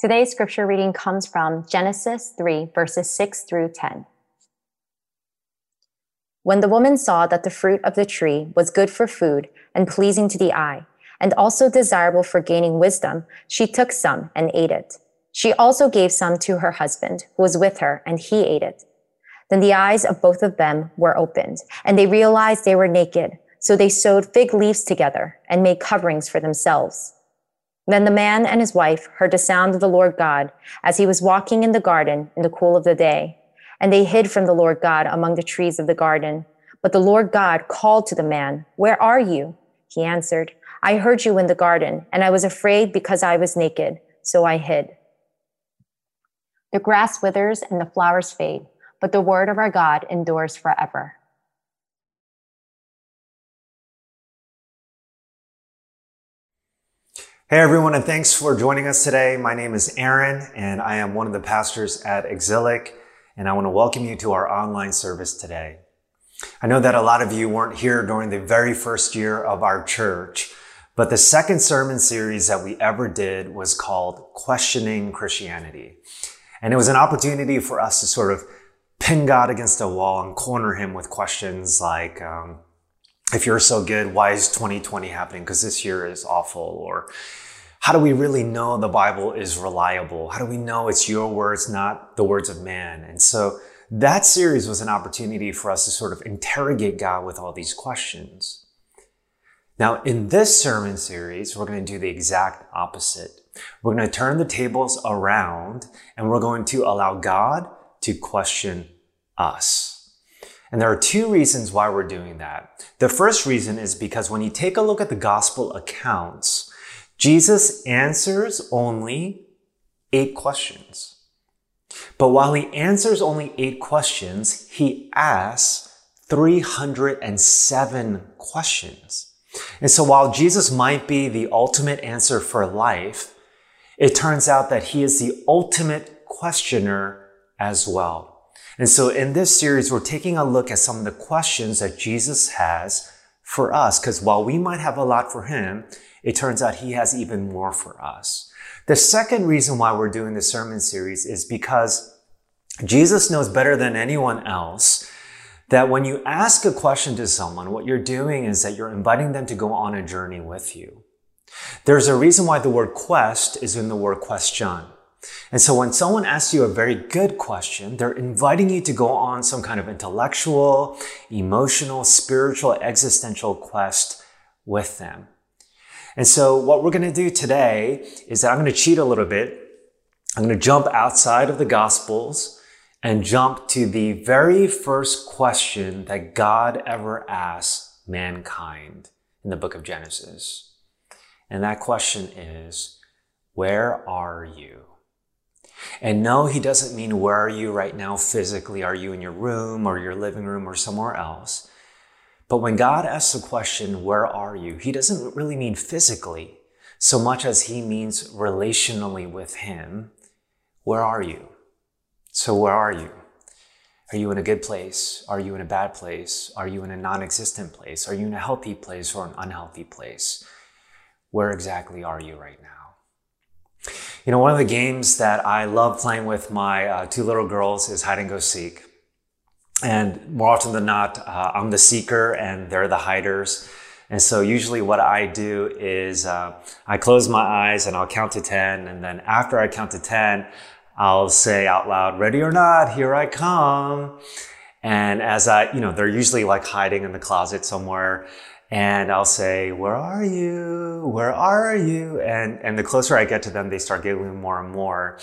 Today's scripture reading comes from Genesis 3, verses 6 through 10. When the woman saw that the fruit of the tree was good for food and pleasing to the eye, and also desirable for gaining wisdom, she took some and ate it. She also gave some to her husband, who was with her, and he ate it. Then the eyes of both of them were opened, and they realized they were naked. So they sewed fig leaves together and made coverings for themselves. Then the man and his wife heard the sound of the Lord God as he was walking in the garden in the cool of the day. And they hid from the Lord God among the trees of the garden. But the Lord God called to the man, Where are you? He answered, I heard you in the garden, and I was afraid because I was naked, so I hid. The grass withers and the flowers fade, but the word of our God endures forever. Hey everyone, and thanks for joining us today. My name is Aaron, and I am one of the pastors at Exilic, and I want to welcome you to our online service today. I know that a lot of you weren't here during the very first year of our church, but the second sermon series that we ever did was called Questioning Christianity. And it was an opportunity for us to sort of pin God against a wall and corner him with questions like, um, if you're so good, why is 2020 happening? Because this year is awful. Or how do we really know the Bible is reliable? How do we know it's your words, not the words of man? And so that series was an opportunity for us to sort of interrogate God with all these questions. Now, in this sermon series, we're going to do the exact opposite. We're going to turn the tables around and we're going to allow God to question us. And there are two reasons why we're doing that. The first reason is because when you take a look at the gospel accounts, Jesus answers only eight questions. But while he answers only eight questions, he asks 307 questions. And so while Jesus might be the ultimate answer for life, it turns out that he is the ultimate questioner as well. And so in this series, we're taking a look at some of the questions that Jesus has for us. Because while we might have a lot for him, it turns out he has even more for us. The second reason why we're doing this sermon series is because Jesus knows better than anyone else that when you ask a question to someone, what you're doing is that you're inviting them to go on a journey with you. There's a reason why the word quest is in the word question. And so when someone asks you a very good question, they're inviting you to go on some kind of intellectual, emotional, spiritual, existential quest with them. And so what we're going to do today is that I'm going to cheat a little bit. I'm going to jump outside of the gospels and jump to the very first question that God ever asked mankind in the book of Genesis. And that question is, where are you? And no, he doesn't mean where are you right now physically? Are you in your room or your living room or somewhere else? But when God asks the question, where are you? He doesn't really mean physically so much as he means relationally with him. Where are you? So where are you? Are you in a good place? Are you in a bad place? Are you in a non-existent place? Are you in a healthy place or an unhealthy place? Where exactly are you right now? You know, one of the games that I love playing with my uh, two little girls is hide and go seek. And more often than not, uh, I'm the seeker and they're the hiders. And so usually what I do is uh, I close my eyes and I'll count to 10. And then after I count to 10, I'll say out loud, ready or not, here I come. And as I, you know, they're usually like hiding in the closet somewhere and I'll say, where are you? Where are you? And, and the closer I get to them, they start giggling more and more.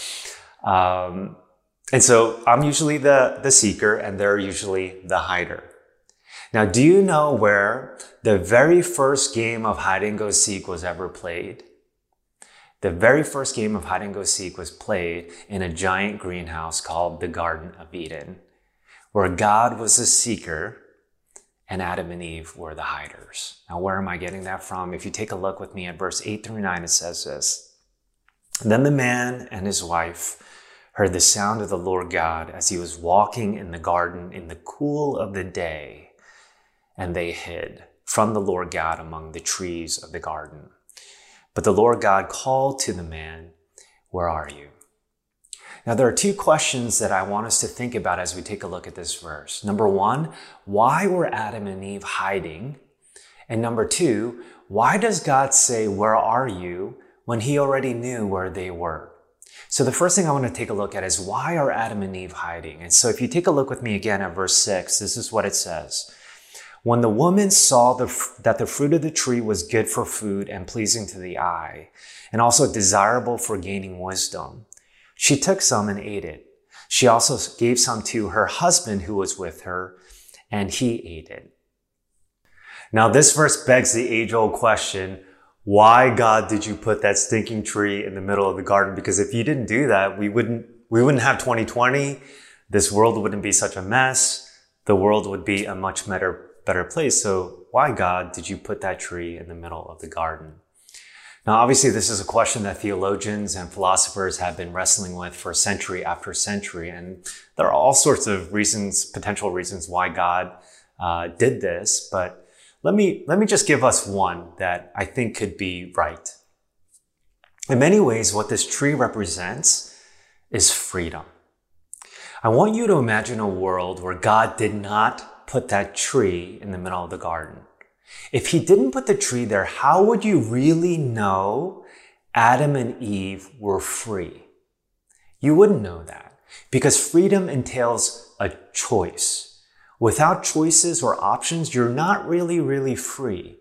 Um, and so I'm usually the, the seeker and they're usually the hider. Now, do you know where the very first game of hide and go seek was ever played? The very first game of hide and go seek was played in a giant greenhouse called the Garden of Eden, where God was a seeker and Adam and Eve were the hiders. Now, where am I getting that from? If you take a look with me at verse 8 through 9, it says this Then the man and his wife heard the sound of the Lord God as he was walking in the garden in the cool of the day, and they hid from the Lord God among the trees of the garden. But the Lord God called to the man, where are you? Now, there are two questions that I want us to think about as we take a look at this verse. Number one, why were Adam and Eve hiding? And number two, why does God say, Where are you? when he already knew where they were? So the first thing I want to take a look at is why are Adam and Eve hiding? And so if you take a look with me again at verse 6, this is what it says. When the woman saw the, that the fruit of the tree was good for food and pleasing to the eye, and also desirable for gaining wisdom, she took some and ate it. She also gave some to her husband who was with her, and he ate it. Now, this verse begs the age old question why, God, did you put that stinking tree in the middle of the garden? Because if you didn't do that, we wouldn't, we wouldn't have 2020. This world wouldn't be such a mess. The world would be a much better, better place. So why, God, did you put that tree in the middle of the garden? Now, obviously, this is a question that theologians and philosophers have been wrestling with for century after century. And there are all sorts of reasons, potential reasons why God uh, did this. But let me, let me just give us one that I think could be right. In many ways, what this tree represents is freedom. I want you to imagine a world where God did not put that tree in the middle of the garden. If he didn't put the tree there, how would you really know Adam and Eve were free? You wouldn't know that because freedom entails a choice. Without choices or options, you're not really, really free.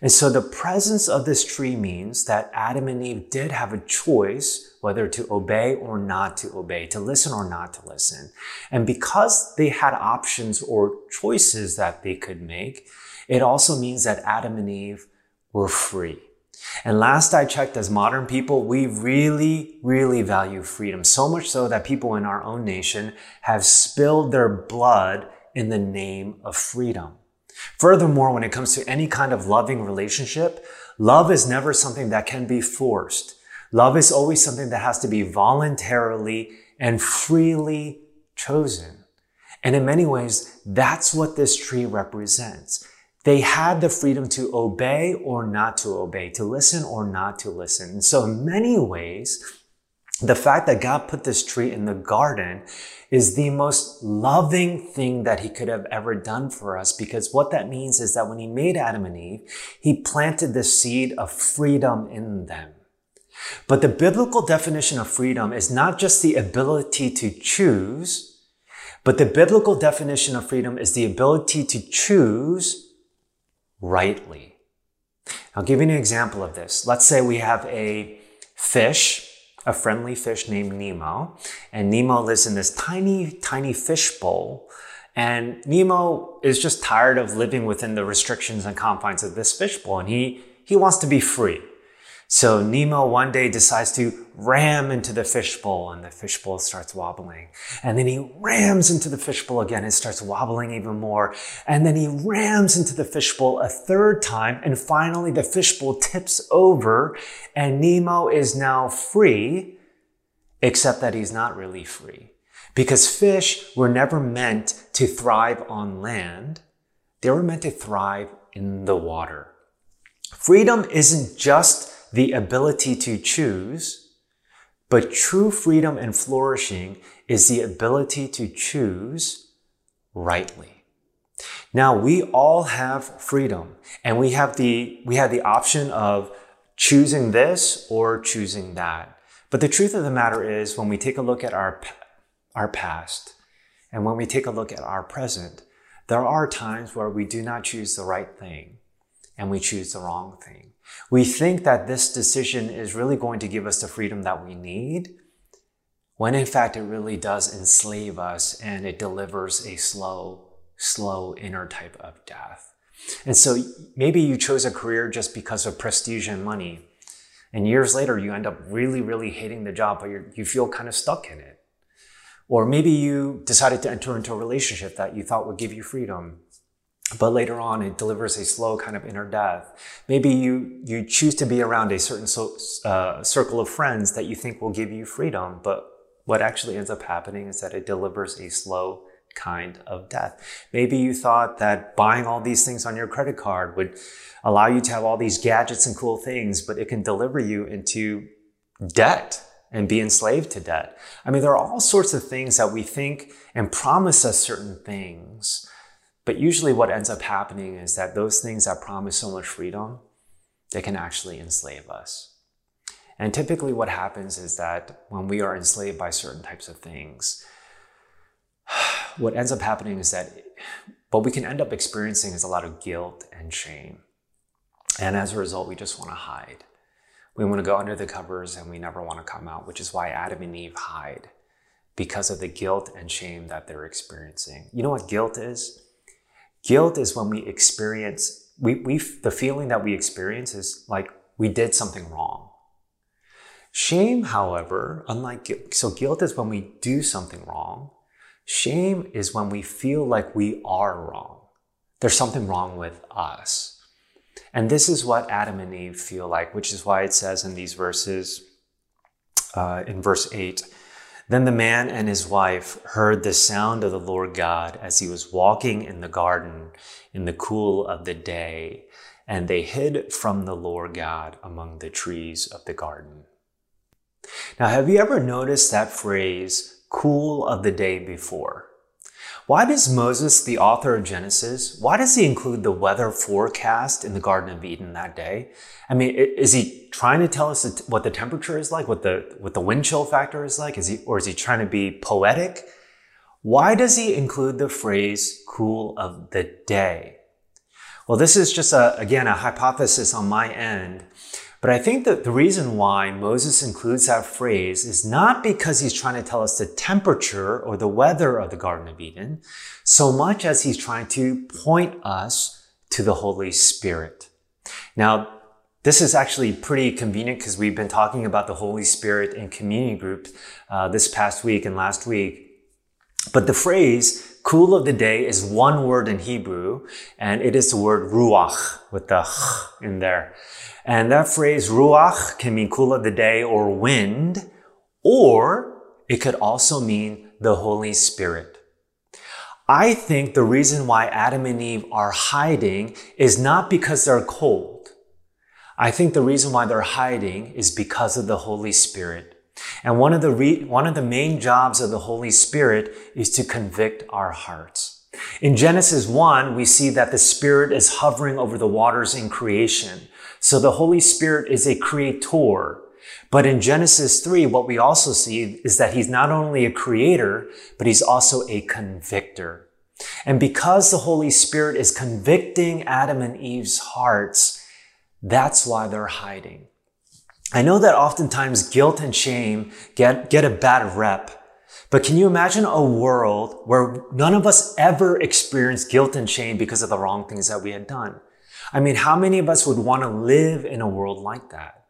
And so the presence of this tree means that Adam and Eve did have a choice whether to obey or not to obey, to listen or not to listen. And because they had options or choices that they could make, it also means that Adam and Eve were free. And last I checked, as modern people, we really, really value freedom. So much so that people in our own nation have spilled their blood in the name of freedom. Furthermore, when it comes to any kind of loving relationship, love is never something that can be forced. Love is always something that has to be voluntarily and freely chosen. And in many ways, that's what this tree represents. They had the freedom to obey or not to obey, to listen or not to listen. And so in many ways, the fact that God put this tree in the garden is the most loving thing that he could have ever done for us because what that means is that when he made Adam and Eve, he planted the seed of freedom in them. But the biblical definition of freedom is not just the ability to choose, but the biblical definition of freedom is the ability to choose rightly. I'll give you an example of this. Let's say we have a fish, a friendly fish named Nemo, and Nemo lives in this tiny, tiny fish bowl. And Nemo is just tired of living within the restrictions and confines of this fish bowl, and he, he wants to be free. So Nemo one day decides to ram into the fishbowl and the fishbowl starts wobbling. And then he rams into the fishbowl again and starts wobbling even more. And then he rams into the fishbowl a third time. And finally the fishbowl tips over and Nemo is now free, except that he's not really free. Because fish were never meant to thrive on land. They were meant to thrive in the water. Freedom isn't just the ability to choose, but true freedom and flourishing is the ability to choose rightly. Now we all have freedom and we have the, we have the option of choosing this or choosing that. But the truth of the matter is when we take a look at our, our past and when we take a look at our present, there are times where we do not choose the right thing and we choose the wrong thing. We think that this decision is really going to give us the freedom that we need, when in fact it really does enslave us and it delivers a slow, slow inner type of death. And so maybe you chose a career just because of prestige and money. And years later, you end up really, really hating the job, but you feel kind of stuck in it. Or maybe you decided to enter into a relationship that you thought would give you freedom but later on it delivers a slow kind of inner death. Maybe you, you choose to be around a certain so, uh, circle of friends that you think will give you freedom, but what actually ends up happening is that it delivers a slow kind of death. Maybe you thought that buying all these things on your credit card would allow you to have all these gadgets and cool things, but it can deliver you into debt and be enslaved to debt. I mean, there are all sorts of things that we think and promise us certain things. But usually what ends up happening is that those things that promise so much freedom, they can actually enslave us. And typically what happens is that when we are enslaved by certain types of things, what ends up happening is that what we can end up experiencing is a lot of guilt and shame. And as a result, we just want to hide. We want to go under the covers and we never want to come out, which is why Adam and Eve hide because of the guilt and shame that they're experiencing. You know what guilt is? Guilt is when we experience, we, we, the feeling that we experience is like we did something wrong. Shame, however, unlike so guilt is when we do something wrong. Shame is when we feel like we are wrong. There's something wrong with us. And this is what Adam and Eve feel like, which is why it says in these verses, uh, in verse 8, then the man and his wife heard the sound of the Lord God as he was walking in the garden in the cool of the day, and they hid from the Lord God among the trees of the garden. Now, have you ever noticed that phrase, cool of the day before. Why does Moses, the author of Genesis, why does he include the weather forecast in the Garden of Eden that day? I mean, is he trying to tell us what the temperature is like, what the, what the wind chill factor is like? Is he, or is he trying to be poetic? Why does he include the phrase cool of the day? Well, this is just a, again, a hypothesis on my end but I think that the reason why Moses includes that phrase is not because he's trying to tell us the temperature or the weather of the Garden of Eden, so much as he's trying to point us to the Holy Spirit. Now, this is actually pretty convenient because we've been talking about the Holy Spirit in community groups uh, this past week and last week. But the phrase cool of the day is one word in Hebrew, and it is the word ruach with the ch in there. And that phrase, ruach, can mean cool of the day or wind, or it could also mean the Holy Spirit. I think the reason why Adam and Eve are hiding is not because they're cold. I think the reason why they're hiding is because of the Holy Spirit. And one of the re- one of the main jobs of the Holy Spirit is to convict our hearts. In Genesis 1, we see that the Spirit is hovering over the waters in creation. So the Holy Spirit is a creator. But in Genesis 3, what we also see is that he's not only a creator, but he's also a convictor. And because the Holy Spirit is convicting Adam and Eve's hearts, that's why they're hiding. I know that oftentimes guilt and shame get, get a bad rep. But can you imagine a world where none of us ever experienced guilt and shame because of the wrong things that we had done? I mean, how many of us would want to live in a world like that?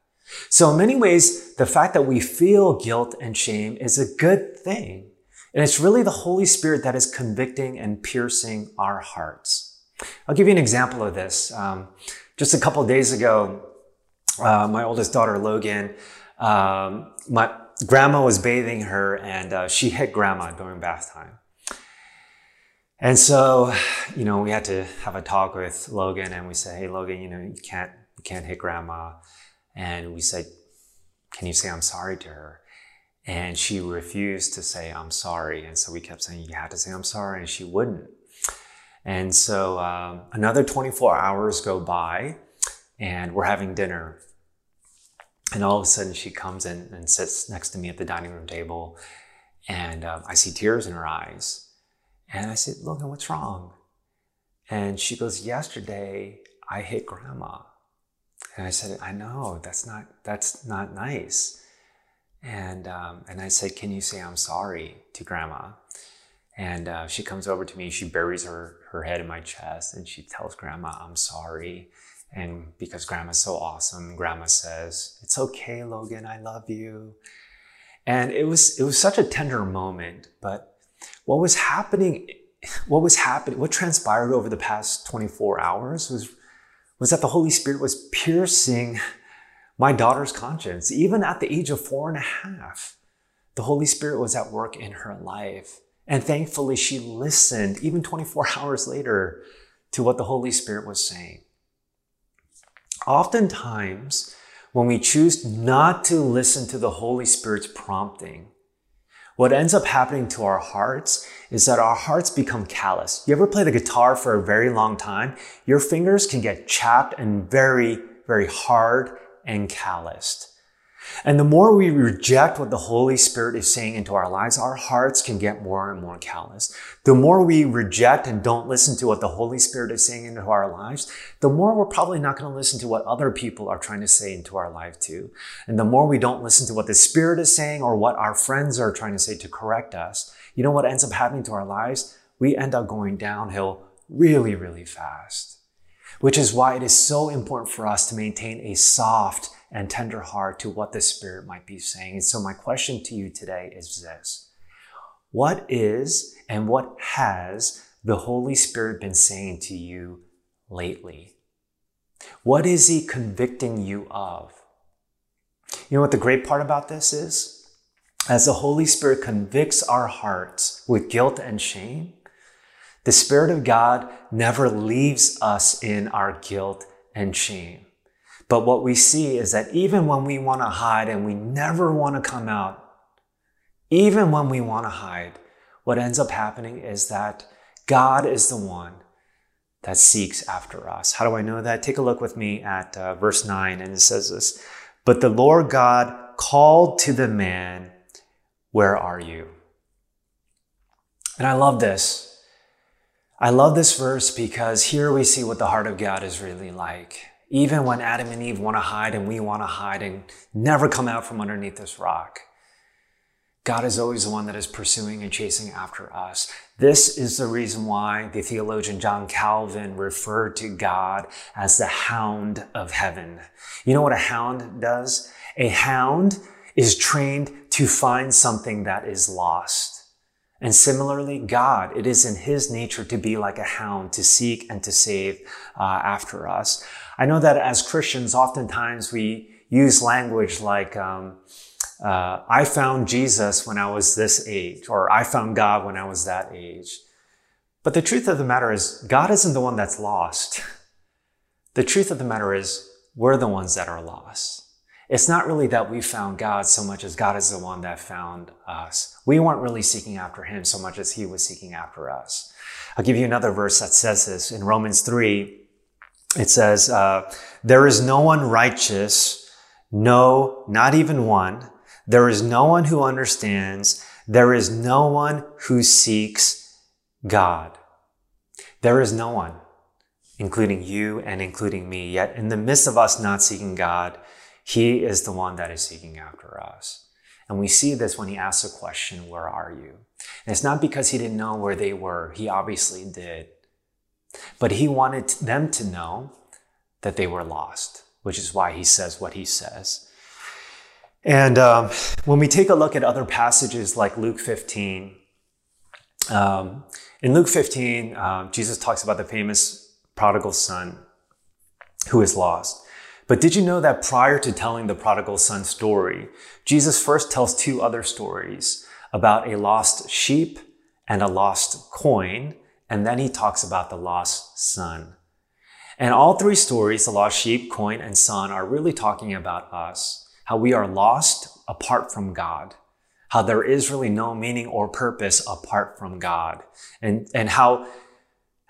So in many ways, the fact that we feel guilt and shame is a good thing. And it's really the Holy Spirit that is convicting and piercing our hearts. I'll give you an example of this. Um, just a couple days ago, uh, my oldest daughter, Logan, um, my grandma was bathing her and uh, she hit grandma during bath time. And so, you know, we had to have a talk with Logan and we said, Hey, Logan, you know, you can't, you can't hit grandma. And we said, can you say I'm sorry to her? And she refused to say I'm sorry. And so we kept saying, you have to say I'm sorry. And she wouldn't. And so um, another 24 hours go by and we're having dinner. And all of a sudden she comes in and sits next to me at the dining room table. And um, I see tears in her eyes. And I said, Logan, what's wrong? And she goes, Yesterday I hit grandma. And I said, I know, that's not, that's not nice. And, um, and I said, Can you say I'm sorry to grandma? And uh, she comes over to me, she buries her, her head in my chest, and she tells grandma, I'm sorry. And because grandma's so awesome, grandma says, It's okay, Logan, I love you. And it was, it was such a tender moment, but what was happening, what was happening, what transpired over the past 24 hours was, was that the Holy Spirit was piercing my daughter's conscience. Even at the age of four and a half, the Holy Spirit was at work in her life. And thankfully, she listened, even 24 hours later, to what the Holy Spirit was saying. Oftentimes, when we choose not to listen to the Holy Spirit's prompting, what ends up happening to our hearts is that our hearts become callous. You ever play the guitar for a very long time? Your fingers can get chapped and very, very hard and calloused. And the more we reject what the Holy Spirit is saying into our lives, our hearts can get more and more callous. The more we reject and don't listen to what the Holy Spirit is saying into our lives, the more we're probably not going to listen to what other people are trying to say into our life too. And the more we don't listen to what the Spirit is saying or what our friends are trying to say to correct us, you know what ends up happening to our lives? We end up going downhill really, really fast. Which is why it is so important for us to maintain a soft, and tender heart to what the Spirit might be saying. And so my question to you today is this. What is and what has the Holy Spirit been saying to you lately? What is He convicting you of? You know what the great part about this is? As the Holy Spirit convicts our hearts with guilt and shame, the Spirit of God never leaves us in our guilt and shame. But what we see is that even when we want to hide and we never want to come out, even when we want to hide, what ends up happening is that God is the one that seeks after us. How do I know that? Take a look with me at uh, verse 9, and it says this But the Lord God called to the man, Where are you? And I love this. I love this verse because here we see what the heart of God is really like. Even when Adam and Eve want to hide and we want to hide and never come out from underneath this rock, God is always the one that is pursuing and chasing after us. This is the reason why the theologian John Calvin referred to God as the hound of heaven. You know what a hound does? A hound is trained to find something that is lost. And similarly, God, it is in his nature to be like a hound, to seek and to save uh, after us. I know that as Christians, oftentimes we use language like, um, uh, I found Jesus when I was this age, or I found God when I was that age. But the truth of the matter is, God isn't the one that's lost. The truth of the matter is, we're the ones that are lost. It's not really that we found God so much as God is the one that found us. We weren't really seeking after Him so much as He was seeking after us. I'll give you another verse that says this in Romans 3, it says, uh, There is no one righteous, no, not even one. There is no one who understands. There is no one who seeks God. There is no one, including you and including me. Yet in the midst of us not seeking God, He is the one that is seeking after us. And we see this when He asks the question, Where are you? And it's not because He didn't know where they were. He obviously did. But he wanted them to know that they were lost, which is why he says what he says. And um, when we take a look at other passages like Luke 15, um, in Luke 15, um, Jesus talks about the famous prodigal son who is lost. But did you know that prior to telling the prodigal son story, Jesus first tells two other stories about a lost sheep and a lost coin and then he talks about the lost son. And all three stories, the lost sheep, coin, and son, are really talking about us, how we are lost apart from God, how there is really no meaning or purpose apart from God, and, and how,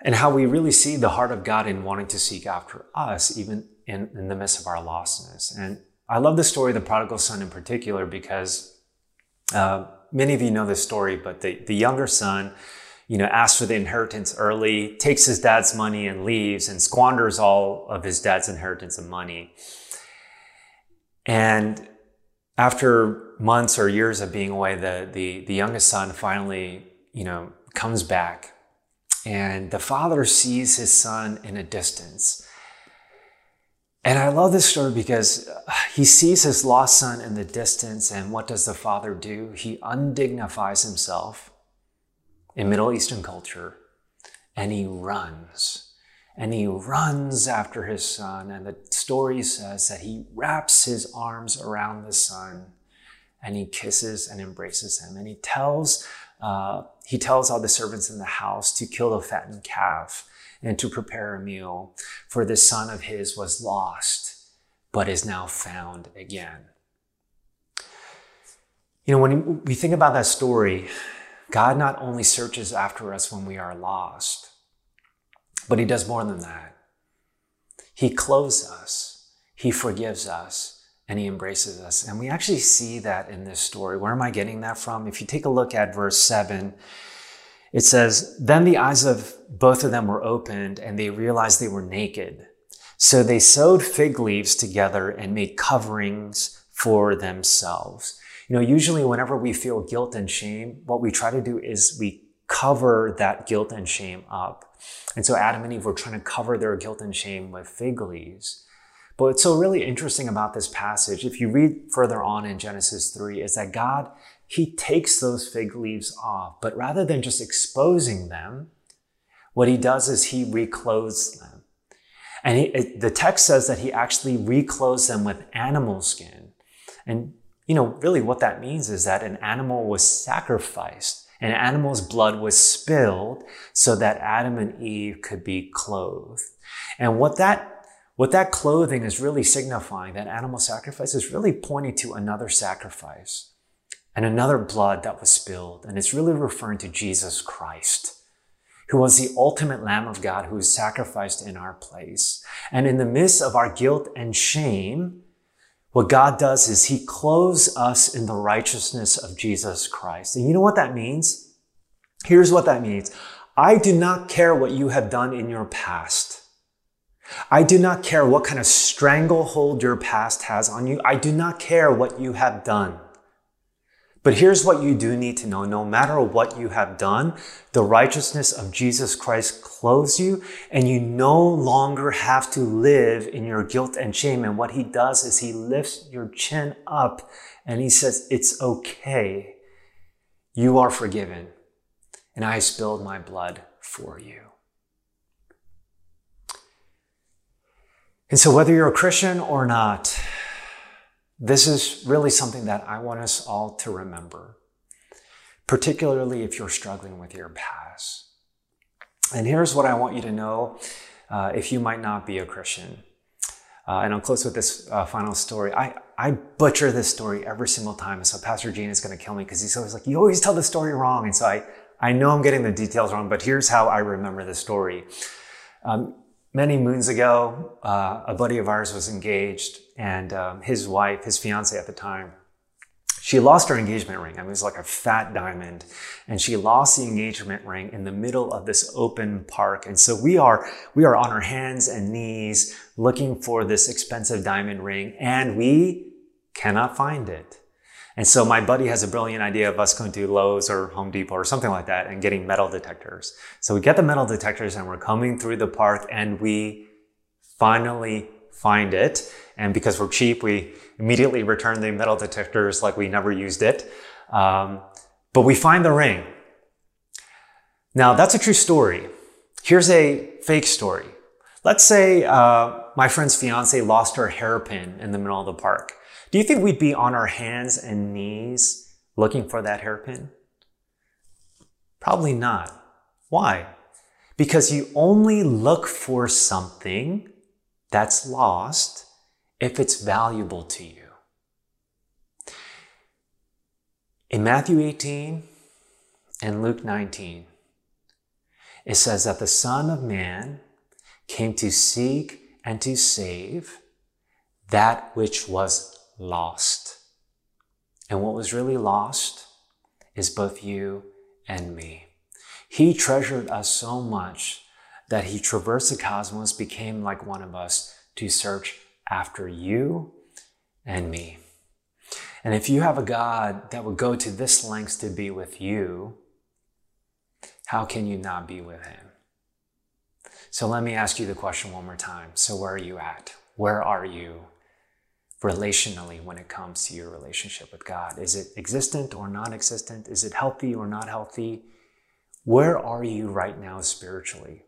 and how we really see the heart of God in wanting to seek after us, even in, in the midst of our lostness. And I love the story of the prodigal son in particular because uh, many of you know this story, but the, the younger son, you know, asks for the inheritance early, takes his dad's money and leaves and squanders all of his dad's inheritance and money. And after months or years of being away, the, the, the youngest son finally, you know, comes back and the father sees his son in a distance. And I love this story because he sees his lost son in the distance, and what does the father do? He undignifies himself in Middle Eastern culture, and he runs. And he runs after his son. And the story says that he wraps his arms around the son and he kisses and embraces him. And he tells, uh, he tells all the servants in the house to kill the fattened calf and to prepare a meal, for this son of his was lost, but is now found again. You know, when we think about that story, God not only searches after us when we are lost, but He does more than that. He clothes us, He forgives us, and He embraces us. And we actually see that in this story. Where am I getting that from? If you take a look at verse 7, it says, Then the eyes of both of them were opened, and they realized they were naked. So they sewed fig leaves together and made coverings for themselves. You know, usually whenever we feel guilt and shame, what we try to do is we cover that guilt and shame up. And so Adam and Eve were trying to cover their guilt and shame with fig leaves. But what's so really interesting about this passage, if you read further on in Genesis 3, is that God, He takes those fig leaves off, but rather than just exposing them, what He does is He reclothes them. And he, it, the text says that He actually reclothes them with animal skin. And you know, really what that means is that an animal was sacrificed. An animal's blood was spilled so that Adam and Eve could be clothed. And what that, what that clothing is really signifying, that animal sacrifice is really pointing to another sacrifice and another blood that was spilled. And it's really referring to Jesus Christ who was the ultimate Lamb of God who was sacrificed in our place. And in the midst of our guilt and shame, what God does is he clothes us in the righteousness of Jesus Christ. And you know what that means? Here's what that means. I do not care what you have done in your past. I do not care what kind of stranglehold your past has on you. I do not care what you have done. But here's what you do need to know. No matter what you have done, the righteousness of Jesus Christ clothes you and you no longer have to live in your guilt and shame. And what he does is he lifts your chin up and he says, it's okay. You are forgiven and I spilled my blood for you. And so whether you're a Christian or not, this is really something that I want us all to remember, particularly if you're struggling with your past. And here's what I want you to know uh, if you might not be a Christian. Uh, and I'll close with this uh, final story. I, I butcher this story every single time. And so Pastor Gene is going to kill me because he's always like, you always tell the story wrong. And so I, I know I'm getting the details wrong, but here's how I remember the story. Um, many moons ago, uh, a buddy of ours was engaged, and um, his wife, his fiance at the time, she lost her engagement ring. I mean, it was like a fat diamond, and she lost the engagement ring in the middle of this open park. And so we are we are on our hands and knees looking for this expensive diamond ring, and we cannot find it. And so my buddy has a brilliant idea of us going to Lowe's or Home Depot or something like that and getting metal detectors. So we get the metal detectors and we're coming through the park and we finally find it. And because we're cheap, we immediately return the metal detectors like we never used it. Um, but we find the ring. Now that's a true story. Here's a fake story. Let's say uh, my friend's fiance lost her hairpin in the middle of the park. Do you think we'd be on our hands and knees looking for that hairpin? Probably not. Why? Because you only look for something that's lost if it's valuable to you. In Matthew 18 and Luke 19, it says that the Son of Man came to seek and to save that which was lost. And what was really lost is both you and me. He treasured us so much that he traversed the cosmos, became like one of us to search after you and me. And if you have a God that would go to this lengths to be with you, how can you not be with him? So let me ask you the question one more time. So where are you at? Where are you relationally when it comes to your relationship with God? Is it existent or non existent? Is it healthy or not healthy? Where are you right now spiritually?